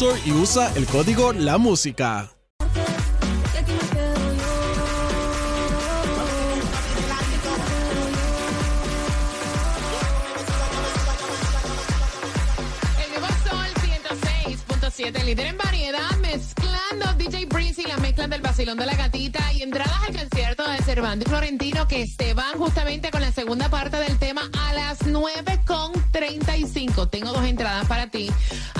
Y usa el código La Música. El nuevo Sol 106.7, líder en variedad, DJ Breezy y las mezclas del vacilón de la gatita y entradas al concierto de Cervantes Florentino que se van justamente con la segunda parte del tema a las 9.35. Tengo dos entradas para ti.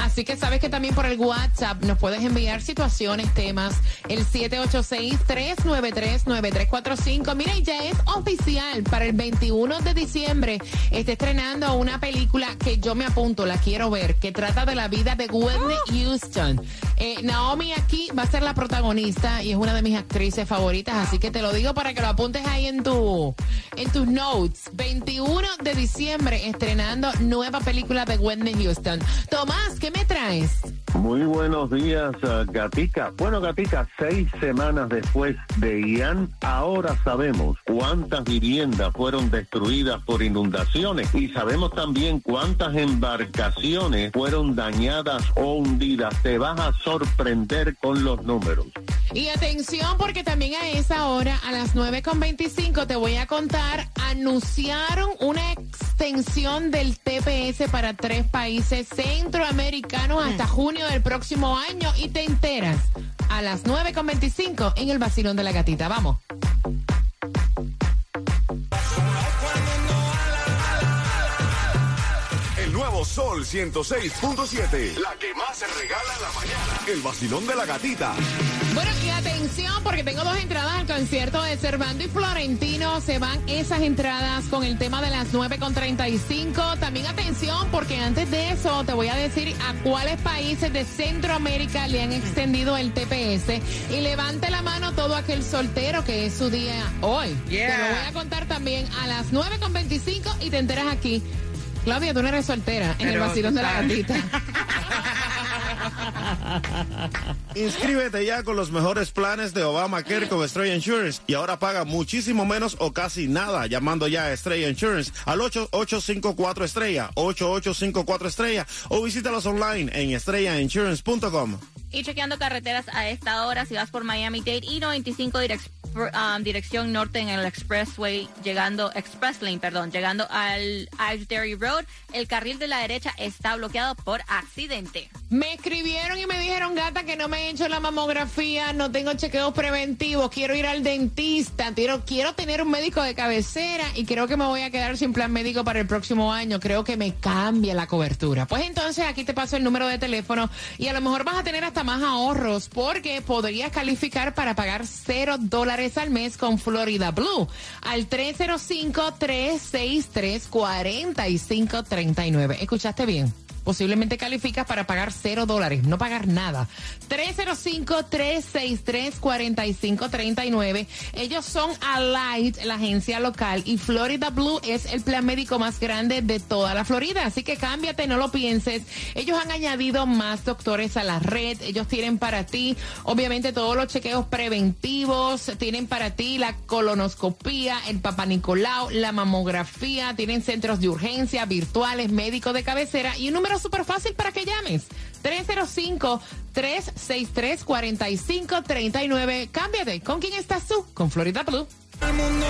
Así que sabes que también por el WhatsApp nos puedes enviar situaciones, temas, el 786-393-9345. Mira, y ya es oficial para el 21 de diciembre. Está estrenando una película que yo me apunto, la quiero ver, que trata de la vida de Whitney Houston. Eh, Naomi aquí va a ser la protagonista y es una de mis actrices favoritas, así que te lo digo para que lo apuntes ahí en tu en tus notes. 21 de diciembre estrenando nueva película de Whitney Houston. Tomás, ¿qué me traes? Muy buenos días, uh, Gatica. Bueno, Gatica, seis semanas después de Ian, ahora sabemos cuántas viviendas fueron destruidas por inundaciones y sabemos también cuántas embarcaciones fueron dañadas o hundidas. Te vas a sorprender con los números. Y atención porque también a esa hora, a las 9.25, te voy a contar, anunciaron una extensión del TPS para tres países centroamericanos hasta junio del próximo año y te enteras a las 9.25 en el vacilón de la gatita. Vamos. Sol 106.7. La que más se regala en la mañana. El vacilón de la gatita. Bueno, y atención, porque tengo dos entradas al concierto de Servando y Florentino. Se van esas entradas con el tema de las 9.35. También atención, porque antes de eso te voy a decir a cuáles países de Centroamérica le han extendido el TPS. Y levante la mano todo aquel soltero que es su día hoy. Te lo voy a contar también a las 9.25 y te enteras aquí. Claudia, tú no eres soltera en el vacilón de la gatita. Inscríbete ya con los mejores planes de Obamacare con Estrella Insurance y ahora paga muchísimo menos o casi nada llamando ya a Estrella Insurance al 8854 Estrella, 8854 Estrella o visítalos online en estrellainsurance.com. Y chequeando carreteras a esta hora, si vas por Miami-Dade y 95 direc- um, dirección norte en el Expressway, llegando, Express Lane, perdón, llegando al Asbury Road, el carril de la derecha está bloqueado por accidente. Me escribieron y me dijeron, gata, que no me he hecho la mamografía, no tengo chequeos preventivos, quiero ir al dentista, quiero, quiero tener un médico de cabecera y creo que me voy a quedar sin plan médico para el próximo año. Creo que me cambia la cobertura. Pues entonces aquí te paso el número de teléfono y a lo mejor vas a tener hasta más ahorros porque podrías calificar para pagar cero dólares al mes con Florida Blue al 305-363-4539. ¿Escuchaste bien? Posiblemente calificas para pagar cero dólares, no pagar nada. 305-363-4539. Ellos son Alight, la agencia local, y Florida Blue es el plan médico más grande de toda la Florida. Así que cámbiate, no lo pienses. Ellos han añadido más doctores a la red. Ellos tienen para ti, obviamente, todos los chequeos preventivos. Tienen para ti la colonoscopía, el papá Nicolau, la mamografía. Tienen centros de urgencia virtuales, médicos de cabecera y un número número súper fácil para que llames. 305-363-4539. Cámbiate. ¿Con quién estás tú? Con Florida Blue. El mundo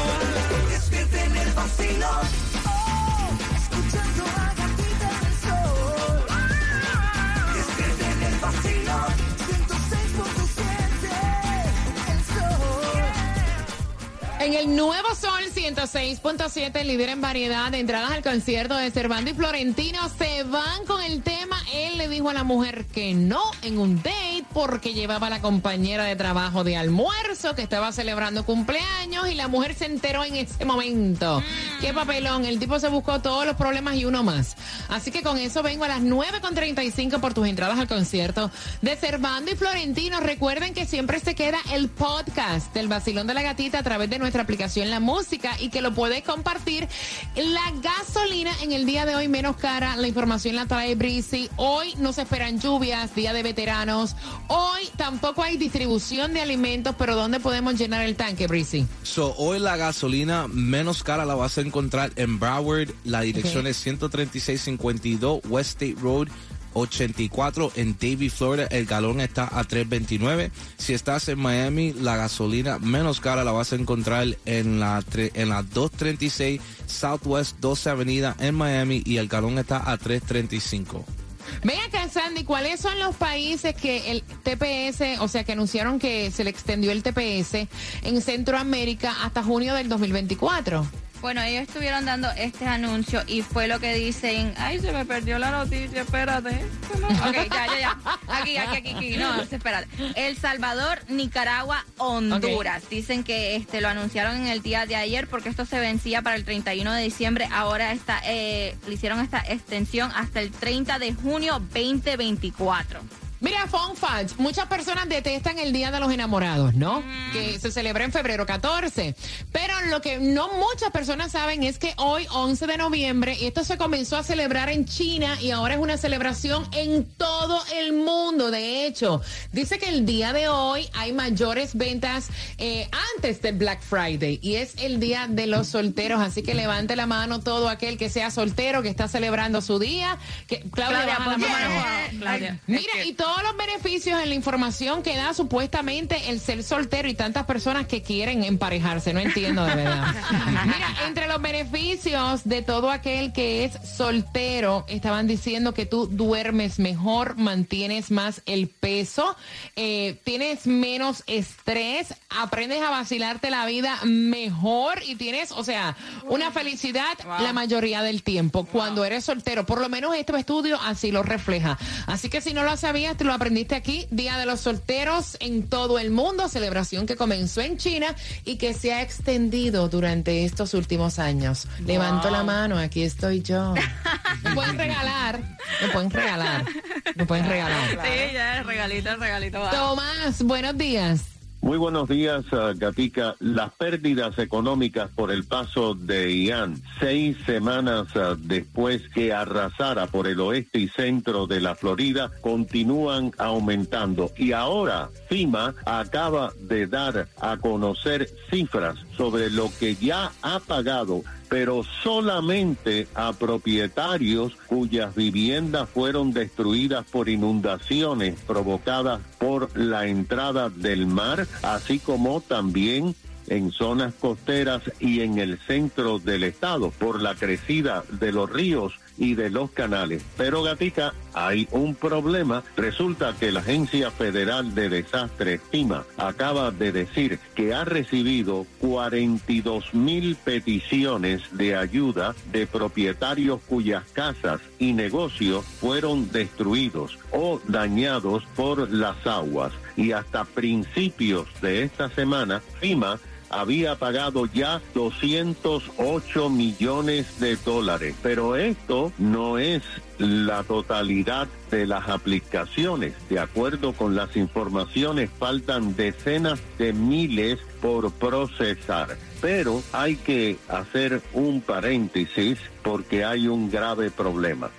En el nuevo Sol 106.7, líder en variedad de entradas al concierto de Cervando y Florentino, se van con el tema. Él le dijo a la mujer que no en un date porque llevaba a la compañera de trabajo de almuerzo que estaba celebrando cumpleaños y la mujer se enteró en ese momento. Qué papelón, el tipo se buscó todos los problemas y uno más. Así que con eso vengo a las 9.35 por tus entradas al concierto de Cervando y Florentino. Recuerden que siempre se queda el podcast del Vacilón de la Gatita a través de nuestra aplicación La Música y que lo puedes compartir. La gasolina en el día de hoy menos cara, la información la trae Breezy. Hoy no se esperan lluvias, día de veteranos. Hoy tampoco hay distribución de alimentos, pero ¿dónde podemos llenar el tanque, Breezy? So, hoy la gasolina menos cara la vas a encontrar en Broward. La dirección es 13652 West State Road. 84 en Davie, Florida, el galón está a 3.29. Si estás en Miami, la gasolina menos cara la vas a encontrar en la en la 236 Southwest 12 Avenida en Miami y el galón está a 3.35. Ven acá, Sandy, ¿cuáles son los países que el TPS, o sea, que anunciaron que se le extendió el TPS en Centroamérica hasta junio del 2024? Bueno, ellos estuvieron dando este anuncio y fue lo que dicen, ay, se me perdió la noticia, espérate. Ok, ya, ya, ya. Aquí, aquí, aquí, aquí. No, espérate. El Salvador, Nicaragua, Honduras. Dicen que este lo anunciaron en el día de ayer porque esto se vencía para el 31 de diciembre. Ahora está, eh, le hicieron esta extensión hasta el 30 de junio 2024. Mira, fun fact, muchas personas detestan el Día de los Enamorados, ¿no? Que se celebra en febrero 14. Pero lo que no muchas personas saben es que hoy, 11 de noviembre, y esto se comenzó a celebrar en China y ahora es una celebración en todo el mundo. De hecho, dice que el día de hoy hay mayores ventas eh, antes del Black Friday y es el Día de los Solteros. Así que levante la mano todo aquel que sea soltero, que está celebrando su día. Que, Claudia, Claudia, baja la mano. Claudia. Mira, y todos los beneficios en la información que da supuestamente el ser soltero y tantas personas que quieren emparejarse. No entiendo de verdad. Mira, entre los beneficios de todo aquel que es soltero, estaban diciendo que tú duermes mejor, mantienes más el peso, eh, tienes menos estrés, aprendes a vacilarte la vida mejor y tienes, o sea, una felicidad la mayoría del tiempo cuando eres soltero. Por lo menos este estudio así lo refleja. Así que si no lo sabías, te lo aprendiste aquí. Día de los solteros en todo el mundo, celebración que comenzó en China y que se ha extendido durante estos últimos años. Levanto la mano, aquí estoy yo. Me pueden regalar, me pueden regalar, me pueden regalar. Sí, ya, el regalito, el regalito. va. Tomás, buenos días. Muy buenos días, uh, Gatica. Las pérdidas económicas por el paso de Ian, seis semanas uh, después que arrasara por el oeste y centro de la Florida, continúan aumentando. Y ahora FIMA acaba de dar a conocer cifras sobre lo que ya ha pagado pero solamente a propietarios cuyas viviendas fueron destruidas por inundaciones provocadas por la entrada del mar, así como también en zonas costeras y en el centro del estado por la crecida de los ríos y de los canales. Pero Gatica, hay un problema. Resulta que la Agencia Federal de Desastres, FIMA, acaba de decir que ha recibido 42 mil peticiones de ayuda de propietarios cuyas casas y negocios fueron destruidos o dañados por las aguas. Y hasta principios de esta semana, FIMA había pagado ya 208 millones de dólares. Pero esto no es la totalidad de las aplicaciones. De acuerdo con las informaciones, faltan decenas de miles por procesar. Pero hay que hacer un paréntesis porque hay un grave problema.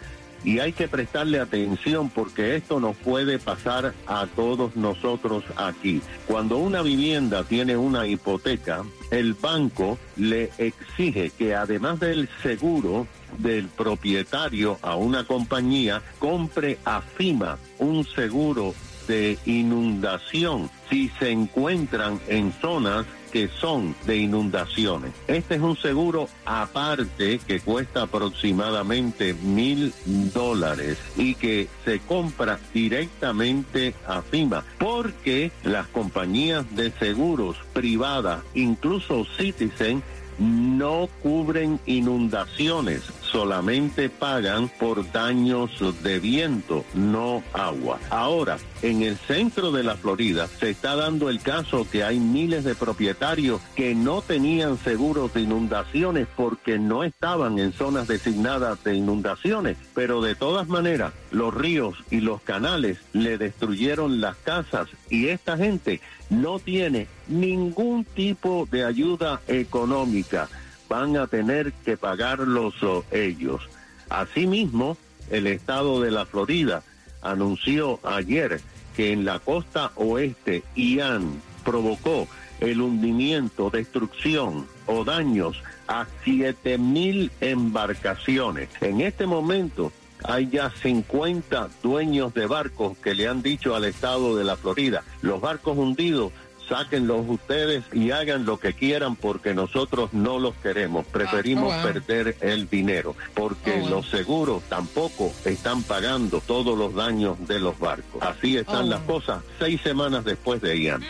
Y hay que prestarle atención porque esto nos puede pasar a todos nosotros aquí. Cuando una vivienda tiene una hipoteca, el banco le exige que además del seguro del propietario a una compañía, compre a FIMA un seguro de inundación si se encuentran en zonas que son de inundaciones. Este es un seguro aparte que cuesta aproximadamente mil dólares y que se compra directamente a FIMA porque las compañías de seguros privadas, incluso Citizen, no cubren inundaciones, solamente pagan por daños de viento, no agua. Ahora, en el centro de la Florida se está dando el caso que hay miles de propietarios que no tenían seguros de inundaciones porque no estaban en zonas designadas de inundaciones, pero de todas maneras los ríos y los canales le destruyeron las casas y esta gente no tiene ningún tipo de ayuda económica. Van a tener que pagarlos oh, ellos. Asimismo, el estado de la Florida anunció ayer que en la costa oeste Ian provocó el hundimiento, destrucción o daños a 7 mil embarcaciones. En este momento hay ya 50 dueños de barcos que le han dicho al estado de la Florida, los barcos hundidos, sáquenlos ustedes y hagan lo que quieran porque nosotros no los queremos. Preferimos Ah, oh, wow. perder el dinero porque Oh, wow. los seguros tampoco están pagando todos los daños de los barcos. Así están Oh, las cosas seis semanas después de Ian.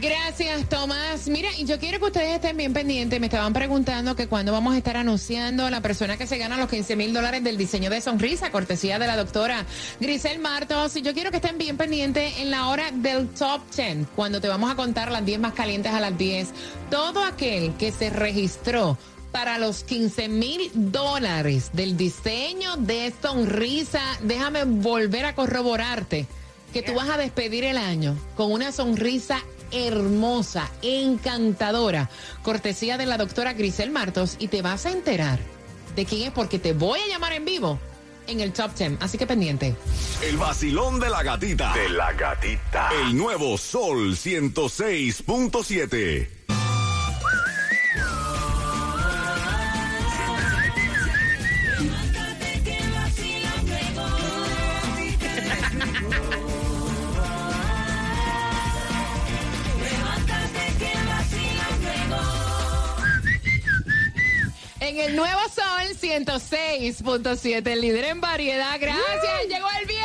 Gracias, Tomás. Mira, y yo quiero que ustedes estén bien pendientes. Me estaban preguntando que cuándo vamos a estar anunciando a la persona que se gana los 15 mil dólares del diseño de sonrisa, cortesía de la doctora Grisel Martos. Y yo quiero que estén bien pendientes en la hora del top 10, cuando te vamos a contar las 10 más calientes a las 10. Todo aquel que se registró para los 15 mil dólares del diseño de sonrisa, déjame volver a corroborarte que tú vas a despedir el año con una sonrisa hermosa, encantadora, cortesía de la doctora Grisel Martos y te vas a enterar de quién es porque te voy a llamar en vivo en el top 10, así que pendiente. El vacilón de la gatita. De la gatita. El nuevo Sol 106.7. el nuevo Sol 106.7, el líder en variedad. Gracias, llegó el viernes.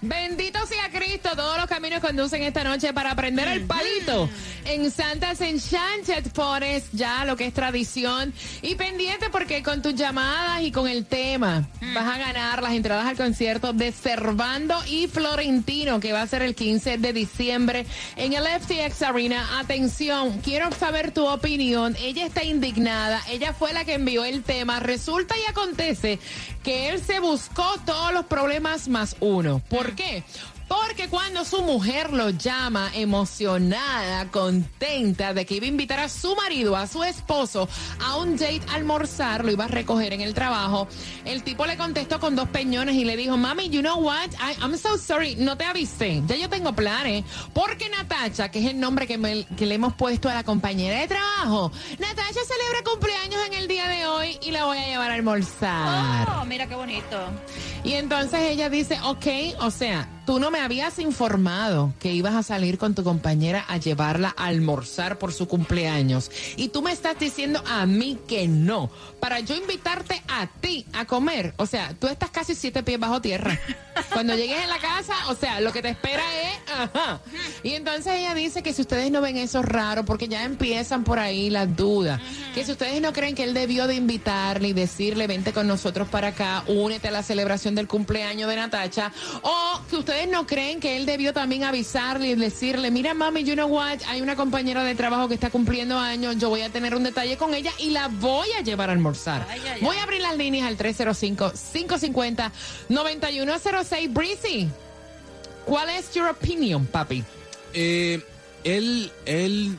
Bendito sea Cristo, todos los caminos conducen esta noche para aprender el palito en Santa's Enchanted Forest, ya lo que es tradición. Y pendiente porque con tus llamadas y con el tema vas a ganar las entradas al concierto de Cervando y Florentino, que va a ser el 15 de diciembre en el FTX Arena. Atención, quiero saber tu opinión. Ella está indignada, ella fue la que envió el tema. Resulta y acontece que él se buscó todos los problemas más uno. ¿Por qué? Porque cuando su mujer lo llama emocionada, contenta de que iba a invitar a su marido, a su esposo, a un date a almorzar, lo iba a recoger en el trabajo, el tipo le contestó con dos peñones y le dijo, mami, you know what? I- I'm so sorry, no te avisé, ya yo tengo planes. Porque Natacha, que es el nombre que, que le hemos puesto a la compañera de trabajo, Natacha celebra cumpleaños en el día de hoy y la voy a llevar a almorzar. Oh, mira qué bonito. Y entonces ella dice, ok, o sea, tú no me habías informado que ibas a salir con tu compañera a llevarla a almorzar por su cumpleaños. Y tú me estás diciendo a mí que no, para yo invitarte a ti a comer. O sea, tú estás casi siete pies bajo tierra. Cuando llegues en la casa, o sea, lo que te espera es, ajá. Y entonces ella dice que si ustedes no ven eso raro, porque ya empiezan por ahí las dudas, que si ustedes no creen que él debió de invitarle y decirle, vente con nosotros para acá, únete a la celebración del cumpleaños de Natacha, o que ustedes no creen que él debió también avisarle y decirle, mira mami, you know what, hay una compañera de trabajo que está cumpliendo años, yo voy a tener un detalle con ella y la voy a llevar a almorzar. Ay, ay, voy a abrir las líneas al 305-550-9106. Breezy, ¿cuál es your opinion, papi? Eh, él, él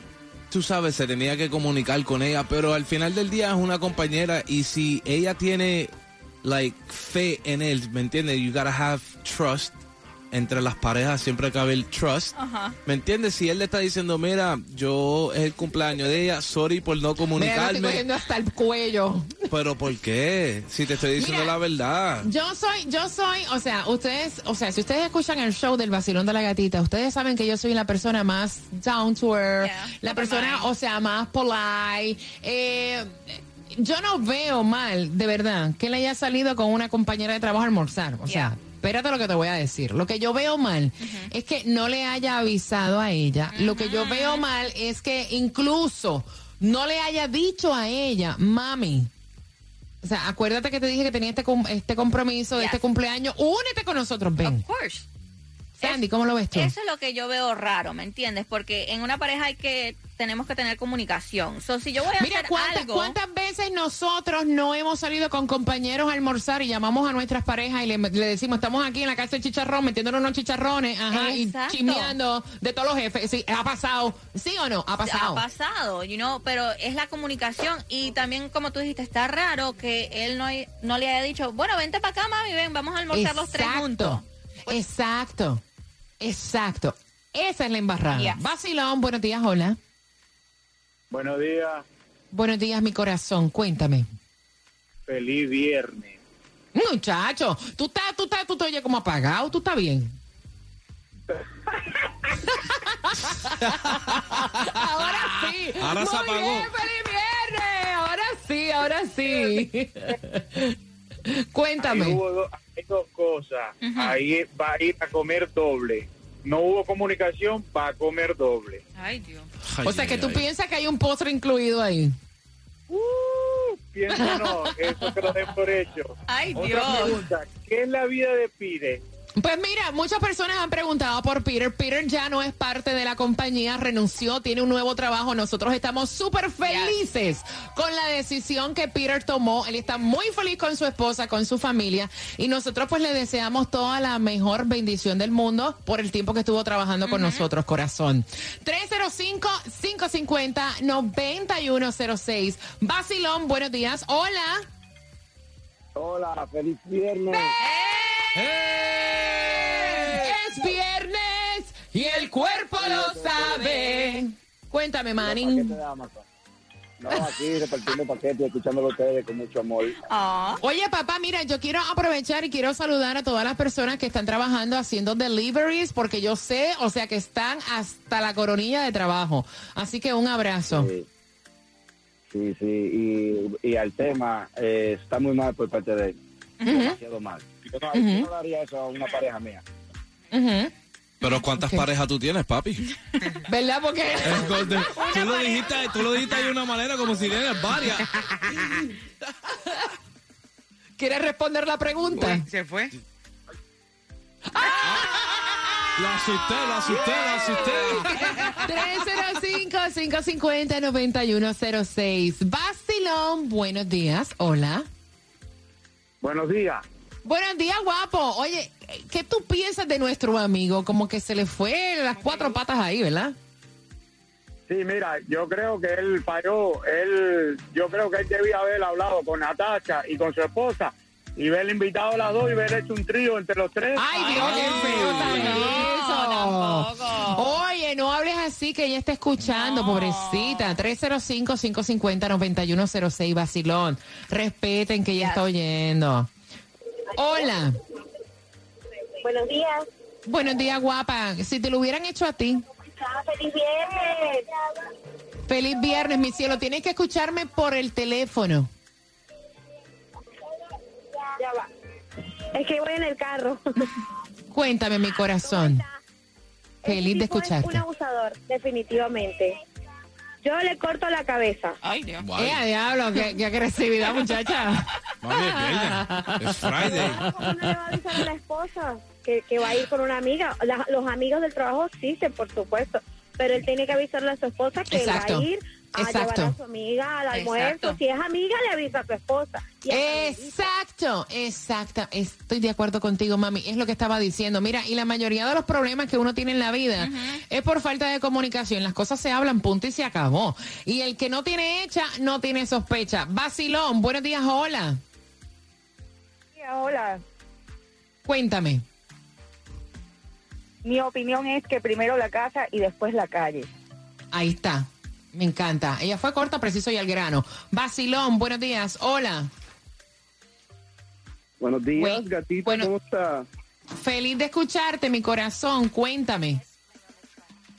tú sabes, se tenía que comunicar con ella, pero al final del día es una compañera y si ella tiene, like, fe en él, ¿me entiendes? You gotta have trust. Entre las parejas siempre cabe el trust. Ajá. ¿Me entiendes? Si él le está diciendo, mira, yo es el cumpleaños de ella, sorry por no Mira, lo estoy comunicarme. hasta el cuello. Pero ¿por qué? Si te estoy diciendo Mira, la verdad. Yo soy, yo soy, o sea, ustedes, o sea, si ustedes escuchan el show del vacilón de la gatita, ustedes saben que yo soy la persona más down to earth, Yeah, la persona, o sea, más polite. Eh, yo no veo mal, de verdad, que él haya salido con una compañera de trabajo a almorzar. O sea, espérate lo que te voy a decir. Lo que yo veo mal es que no le haya avisado a ella. Lo que yo veo mal es que incluso no le haya dicho a ella, mami, o sea, acuérdate que te dije que tenía este, este compromiso de Yes. este cumpleaños. Únete con nosotros, ven. Of course. Sandy, ¿cómo lo ves tú? Eso es lo que yo veo raro, ¿me entiendes? Porque en una pareja hay que tenemos que tener comunicación. So, si yo voy a Mira, hacer ¿cuántas, algo, ¿cuántas veces nosotros no hemos salido con compañeros a almorzar y llamamos a nuestras parejas y le, le decimos, estamos aquí en la casa de chicharrón, metiéndonos unos chicharrones, ajá, Exacto. y chismeando de todos los jefes? Sí, ha pasado. ¿Sí o no? Ha pasado. ha pasado, you know, pero es la comunicación y también como tú dijiste, está raro que él no, hay- no le haya dicho, bueno, vente para acá, mami, ven, vamos a almorzar los tres juntos. Exacto. Exacto. Esa es la embarrada. Yes. Vacilón, buenos días, hola. Buenos días, Buenos días, mi corazón. Cuéntame. feliz viernes. Muchacho, tú estás, tú estás, tú te oyes como apagado, tú estás bien. ahora sí. Ahora se Muy apagó. bien, feliz viernes. Ahora sí, ahora sí. Cuéntame. Ahí hubo do- hay dos cosas. Ahí va a ir a comer doble. No hubo comunicación, va a comer doble. Ay, Dios. O sea que tú Ay, ay. piensas que hay un postre incluido ahí. Uh, piensa no, eso que lo den por hecho. Ay, Otra Dios. pregunta, ¿qué es la vida de Pire? Pues mira, muchas personas han preguntado por Peter. Peter ya no es parte de la compañía, renunció, tiene un nuevo trabajo. Nosotros estamos súper felices con la decisión que Peter tomó. Él está muy feliz con su esposa, con su familia. Y nosotros pues le deseamos toda la mejor bendición del mundo por el tiempo que estuvo trabajando con nosotros, corazón. 305-550-9106. Basilón, buenos días. Hola. Hola, feliz viernes. Es Cuéntame, Manning. No, aquí repartiendo paquetes, escuchándolo a ustedes con mucho amor. Ah, Oye, papá, mira, yo quiero aprovechar y quiero saludar a todas las personas que están trabajando haciendo deliveries, porque yo sé, o sea, que están hasta la coronilla de trabajo. Así que un abrazo. Sí, sí, sí. Y, y al tema, eh, está muy mal por parte de él. Demasiado mal. Yo no, yo no le haría eso a una pareja mía. Ujú. Pero ¿cuántas parejas tú tienes, papi? ¿Verdad? Porque tú, lo dijiste, tú lo dijiste de una manera como si tienes varias. ¿quieres responder la pregunta? se fue. Lo asusté, lo asusté, lo asusté. 305-550-9106. Bastilón, buenos días. Hola. Buenos días. Buenos días, guapo. Oye, ¿qué tú piensas de nuestro amigo? Como que se le fue las cuatro patas ahí, ¿verdad? Sí, mira, yo creo que él falló. Él, yo creo que él debía haber hablado con Natasha y con su esposa y haber invitado a las dos y haber hecho un trío entre los tres. Ay, Dios, qué feo eso. tampoco. Oye, no hables así que ella está escuchando, pobrecita. 305-550-9106, vacilón. Respeten que ella está oyendo. Hola. Buenos días. Buenos días, guapa. Si te lo hubieran hecho a ti. ¡Feliz viernes! Feliz viernes, mi cielo. Tienes que escucharme por el teléfono. Ya va. Es que voy en el carro. Cuéntame, mi corazón. Feliz de es escucharte. un abusador, definitivamente. Yo le corto la cabeza. Ay, Dios. ¡Eh, a diablo! Qué, qué agresividad, muchacha! Mami, es. Es Friday. ¿Cómo no le va a avisar a la esposa que, que va a ir con una amiga? La- los amigos del trabajo sí, sí, por supuesto. Pero él tiene que avisarle a su esposa que Exacto. va a ir a Exacto. llevar a su amiga al almuerzo. Exacto. Si es amiga, le avisa a su esposa. Exacto, exacto. Estoy de acuerdo contigo, mami. Es lo que estaba diciendo. Mira, y la mayoría de los problemas que uno tiene en la vida es por falta de comunicación. Las cosas se hablan, punto y se acabó. Y el que no tiene hecha, no tiene sospecha. Vacilón, buenos días, hola. Hola. Cuéntame. Mi opinión es que primero la casa y después la calle. Ahí está. Me encanta. Ella fue corta, preciso y al grano. Vacilón, buenos días, hola. Buenos días, Güey, gatita, bueno. ¿cómo está? Feliz de escucharte, mi corazón. Cuéntame.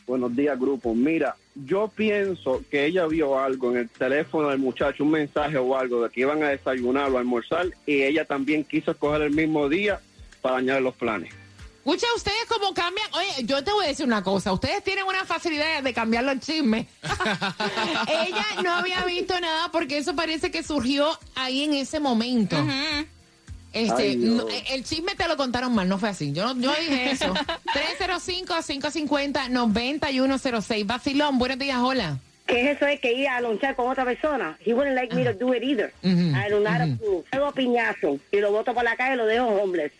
Buenos días, grupo. Mira, yo pienso que ella vio algo en el teléfono del muchacho, un mensaje o algo de que iban a desayunar o almorzar y ella también quiso escoger el mismo día para dañar los planes. Escucha, ustedes cómo cambian. Oye, yo te voy a decir una cosa. Ustedes tienen una facilidad de cambiar los chismes. Ella no había visto nada porque eso parece que surgió ahí en ese momento. Este, Ay, no, eh, el chisme te lo contaron mal, no fue así. Yo, no- yo dije eso. 305-550-9106. Vacilón, buenos días, hola. Que eso es que ir a lonchar con otra persona. He wouldn't like me to do it either. Ujú, I do not approve. Hago piñazo y lo boto por la calle y lo dejo homeless.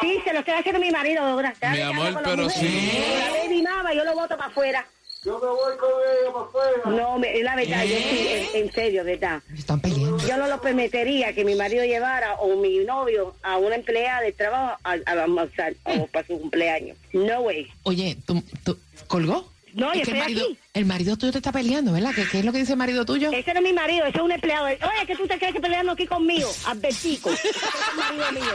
Sí, se lo estoy haciendo mi marido Mi amor, pero sí. La baby mama, yo lo boto para afuera. Yo me voy con ella para afuera. No, me- es la verdad, yo sí, en, en serio, verdad. Están peleando. Yo no lo permitiría que mi marido llevara o mi novio a una empleada de trabajo a, a almorzar o para su cumpleaños. No way. Oye, ¿tú, tú colgó? No, Es yo que el marido, aquí. el marido tuyo te está peleando, ¿verdad? ¿Qué, qué es lo que dice el marido tuyo? Ese no es mi marido, ese es un empleado. Oye, que tú te crees que peleando aquí conmigo. Advertico. Ese es el marido mío.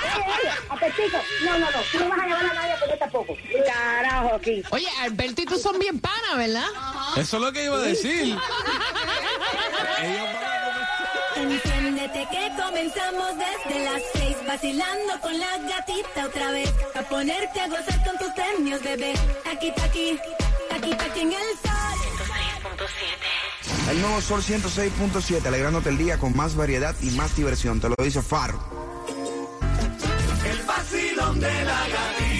Oye, oye, advertico. No, no, no. Tú no vas a llevar a nadie porque tampoco. Carajo, aquí. Oye, Alberto y tú son bien panas, ¿verdad? Eso es lo que iba a decir. Enciéndete que comenzamos desde las seis vacilando con la gatita otra vez a ponerte a gozar con tus premios bebé aquí aquí aquí aquí en el sol El nuevo Sol 106.7, alegrándote el día con más variedad y más diversión. Te lo dice Faro. el vacilón de la gatita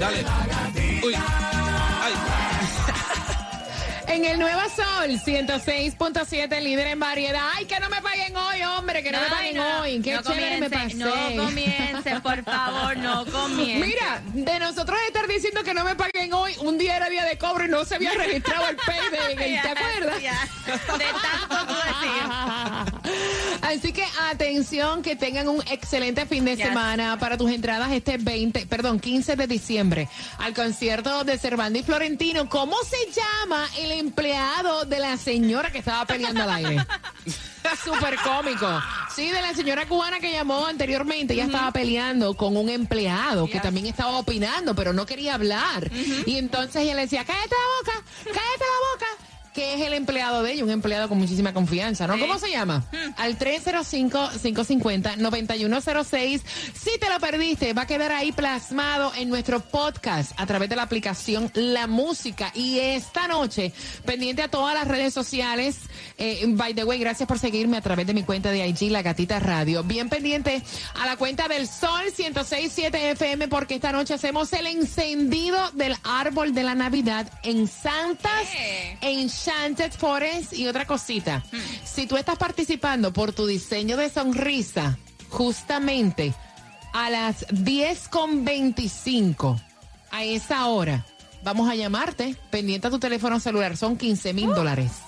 Dale. Uy. En el Nueva Sol 106.7, líder en variedad. ¡Ay, que no me paguen hoy, hombre! Que no, me paguen no, hoy. ¡Qué no chévere me pasé! No comience, por favor, no comience. Mira, de nosotros estar diciendo que no me paguen hoy, un día era día de cobro y no se había registrado el payday. ¿Te acuerdas? ya. De tanto tú decir. Así que atención, que tengan un excelente fin de Yes. semana para tus entradas este 20, perdón, 15 de diciembre al concierto de Cervando y Florentino. ¿Cómo se llama el empleado de la señora que estaba peleando al aire? Súper cómico. Sí, de la señora cubana que llamó anteriormente. Ella estaba peleando con un empleado que también estaba opinando, pero no quería hablar. Y entonces ella le decía, cállate la boca, cállate la boca. Que es el empleado de ella, un empleado con muchísima confianza, ¿no? Sí. ¿Cómo se llama? Al 305-550-9106. Si te lo perdiste, va a quedar ahí plasmado en nuestro podcast a través de la aplicación La Música. Y esta noche, pendiente a todas las redes sociales. eh, by the way, gracias por seguirme a través de mi cuenta de IG, La Gatita Radio. Bien pendiente a la cuenta del Sol 1067 FM, porque esta noche hacemos el encendido del árbol de la Navidad en Santas, Eh. Enchanted Forest y otra cosita. Si tú estás participando por tu diseño de sonrisa, justamente a las 10 con 25, a esa hora, vamos a llamarte, pendiente a tu teléfono celular, son 15 mil dólares.